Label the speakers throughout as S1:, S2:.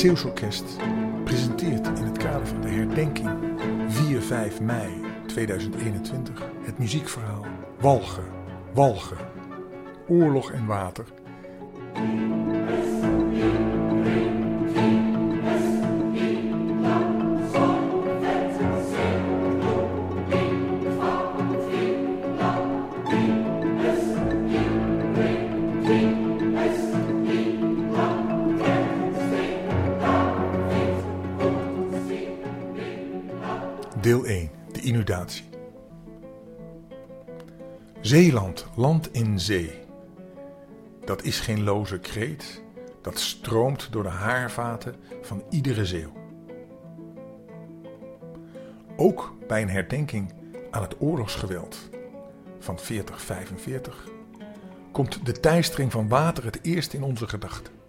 S1: Zeeuwsorkest presenteert in het kader van de herdenking 4-5 mei 2021 het muziekverhaal Walgen, Walgen, Oorlog en Water. Deel 1. De inundatie. Zeeland, land in zee. Dat is geen loze kreet, dat stroomt door de haarvaten van iedere zeeuw. Ook bij een herdenking aan het oorlogsgeweld van 4045 komt de teistering van water het eerst in onze gedachten.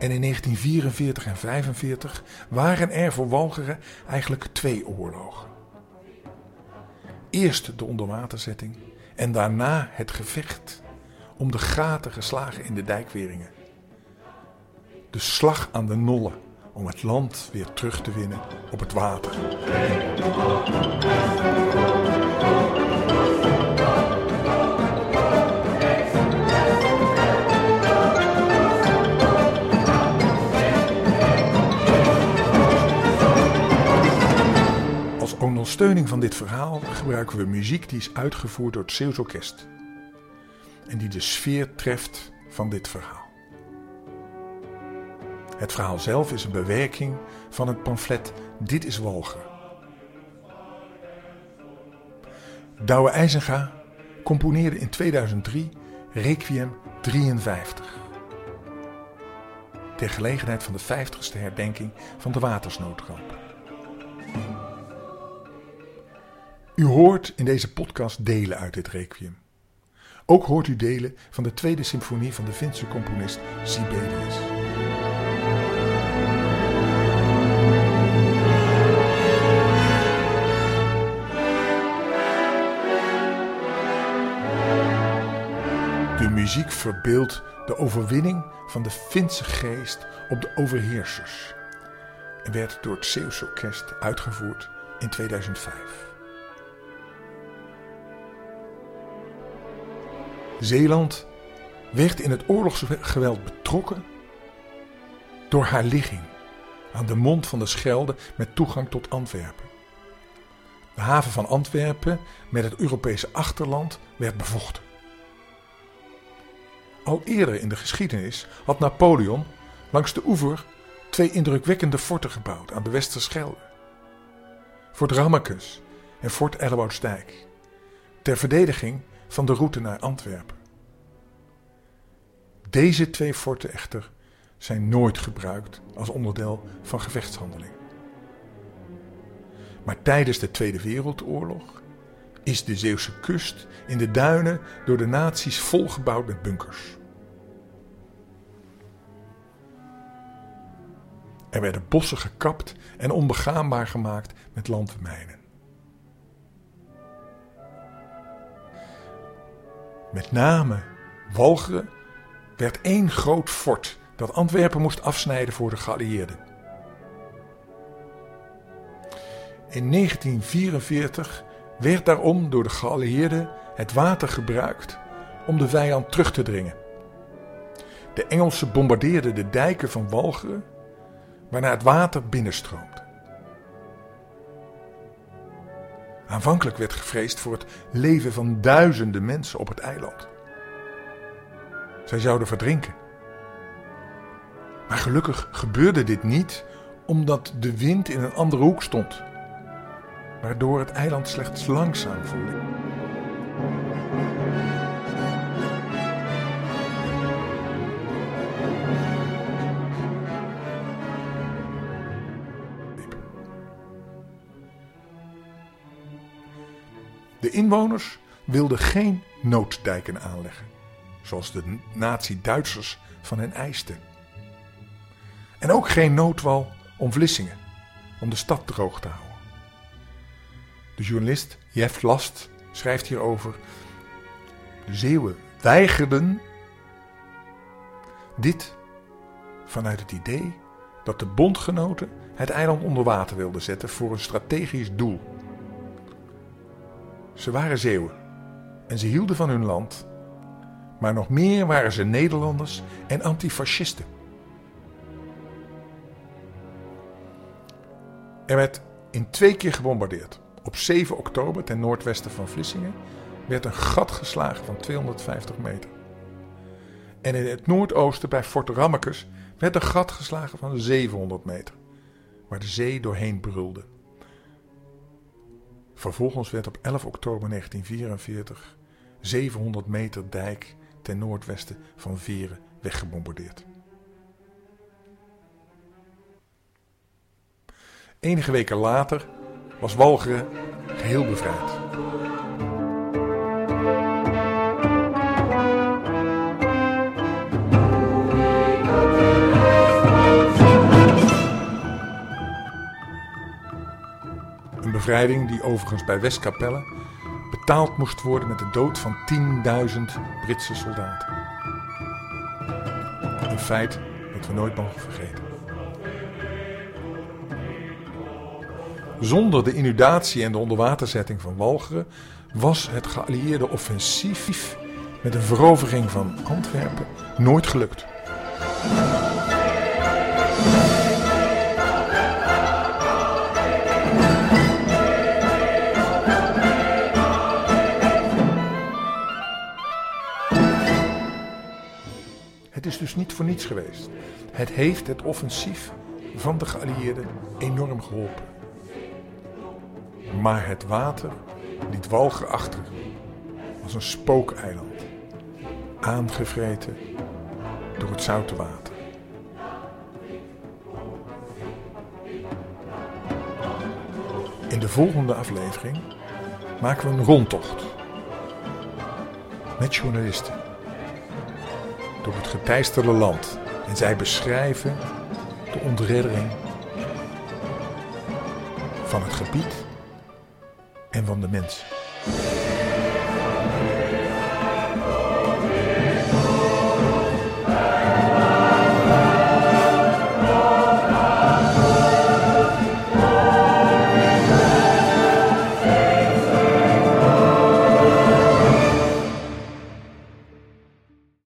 S1: En in 1944 en 1945 waren er voor Walcheren eigenlijk twee oorlogen. Eerst de onderwaterzetting en daarna het gevecht om de gaten geslagen in de dijkweringen. De slag aan de nollen om het land weer terug te winnen op het water. Ondersteuning van dit verhaal gebruiken we muziek die is uitgevoerd door het Zeeuws Orkest. En die de sfeer treft van dit verhaal. Het verhaal zelf is een bewerking van het pamflet Dit is Walger. Douwe IJzenga componeerde in 2003 Requiem 53. Ter gelegenheid van de 50ste herdenking van de watersnoodramp. U hoort in deze podcast delen uit dit requiem. Ook hoort u delen van de tweede symfonie van de Finse componist Sibelius. De muziek verbeeldt de overwinning van de Finse geest op de overheersers en werd door het Zeeuws Orkest uitgevoerd in 2005. Zeeland werd in het oorlogsgeweld betrokken door haar ligging aan de mond van de Schelde met toegang tot Antwerpen. De haven van Antwerpen met het Europese achterland werd bevochten. Al eerder in de geschiedenis had Napoleon langs de oever twee indrukwekkende forten gebouwd aan de Westerschelde. Fort Rammekes en Fort Elleboudsdijk. Ter verdediging van de route naar Antwerpen. Deze twee forten echter zijn nooit gebruikt als onderdeel van gevechtshandelingen. Maar tijdens de Tweede Wereldoorlog is de Zeeuwse kust in de duinen door de nazi's volgebouwd met bunkers. Er werden bossen gekapt en onbegaanbaar gemaakt met landmijnen. Met name Walcheren werd één groot fort dat Antwerpen moest afsnijden voor de geallieerden. In 1944 werd daarom door de geallieerden het water gebruikt om de vijand terug te dringen. De Engelsen bombardeerden de dijken van Walcheren, waarna het water binnenstroomt. Aanvankelijk werd gevreesd voor het leven van duizenden mensen op het eiland. Zij zouden verdrinken. Maar gelukkig gebeurde dit niet omdat de wind in een andere hoek stond, waardoor het eiland slechts langzaam voelde. De inwoners wilden geen nooddijken aanleggen, zoals de nazi-Duitsers van hen eisten. En ook geen noodwal om Vlissingen, om de stad droog te houden. De journalist Jeff Last schrijft hierover: De Zeeuwen weigerden dit vanuit het idee dat de bondgenoten het eiland onder water wilden zetten voor een strategisch doel. Ze waren Zeeuwen en ze hielden van hun land, maar nog meer waren ze Nederlanders en antifascisten. Er werd in twee keer gebombardeerd. Op 7 oktober ten noordwesten van Vlissingen werd een gat geslagen van 250 meter. En in het noordoosten bij Fort Rammekes werd een gat geslagen van 700 meter, waar de zee doorheen brulde. Vervolgens werd op 11 oktober 1944 700 meter dijk ten noordwesten van Veren weggebombardeerd. Enige weken later was Walcheren geheel bevrijd. Bevrijding die overigens bij Westkapelle betaald moest worden met de dood van 10.000 Britse soldaten. Een feit dat we nooit mogen vergeten. Zonder de inundatie en de onderwaterzetting van Walcheren was het geallieerde offensief met een verovering van Antwerpen nooit gelukt. Het is dus niet voor niets geweest. Het heeft het offensief van de geallieerden enorm geholpen. Maar het water liet Walger achter als een spookeiland, aangevreten door het zoute water. In de volgende aflevering maken we een rondtocht met journalisten door het geteisterde land en zij beschrijven de ontreddering van het gebied en van de mens.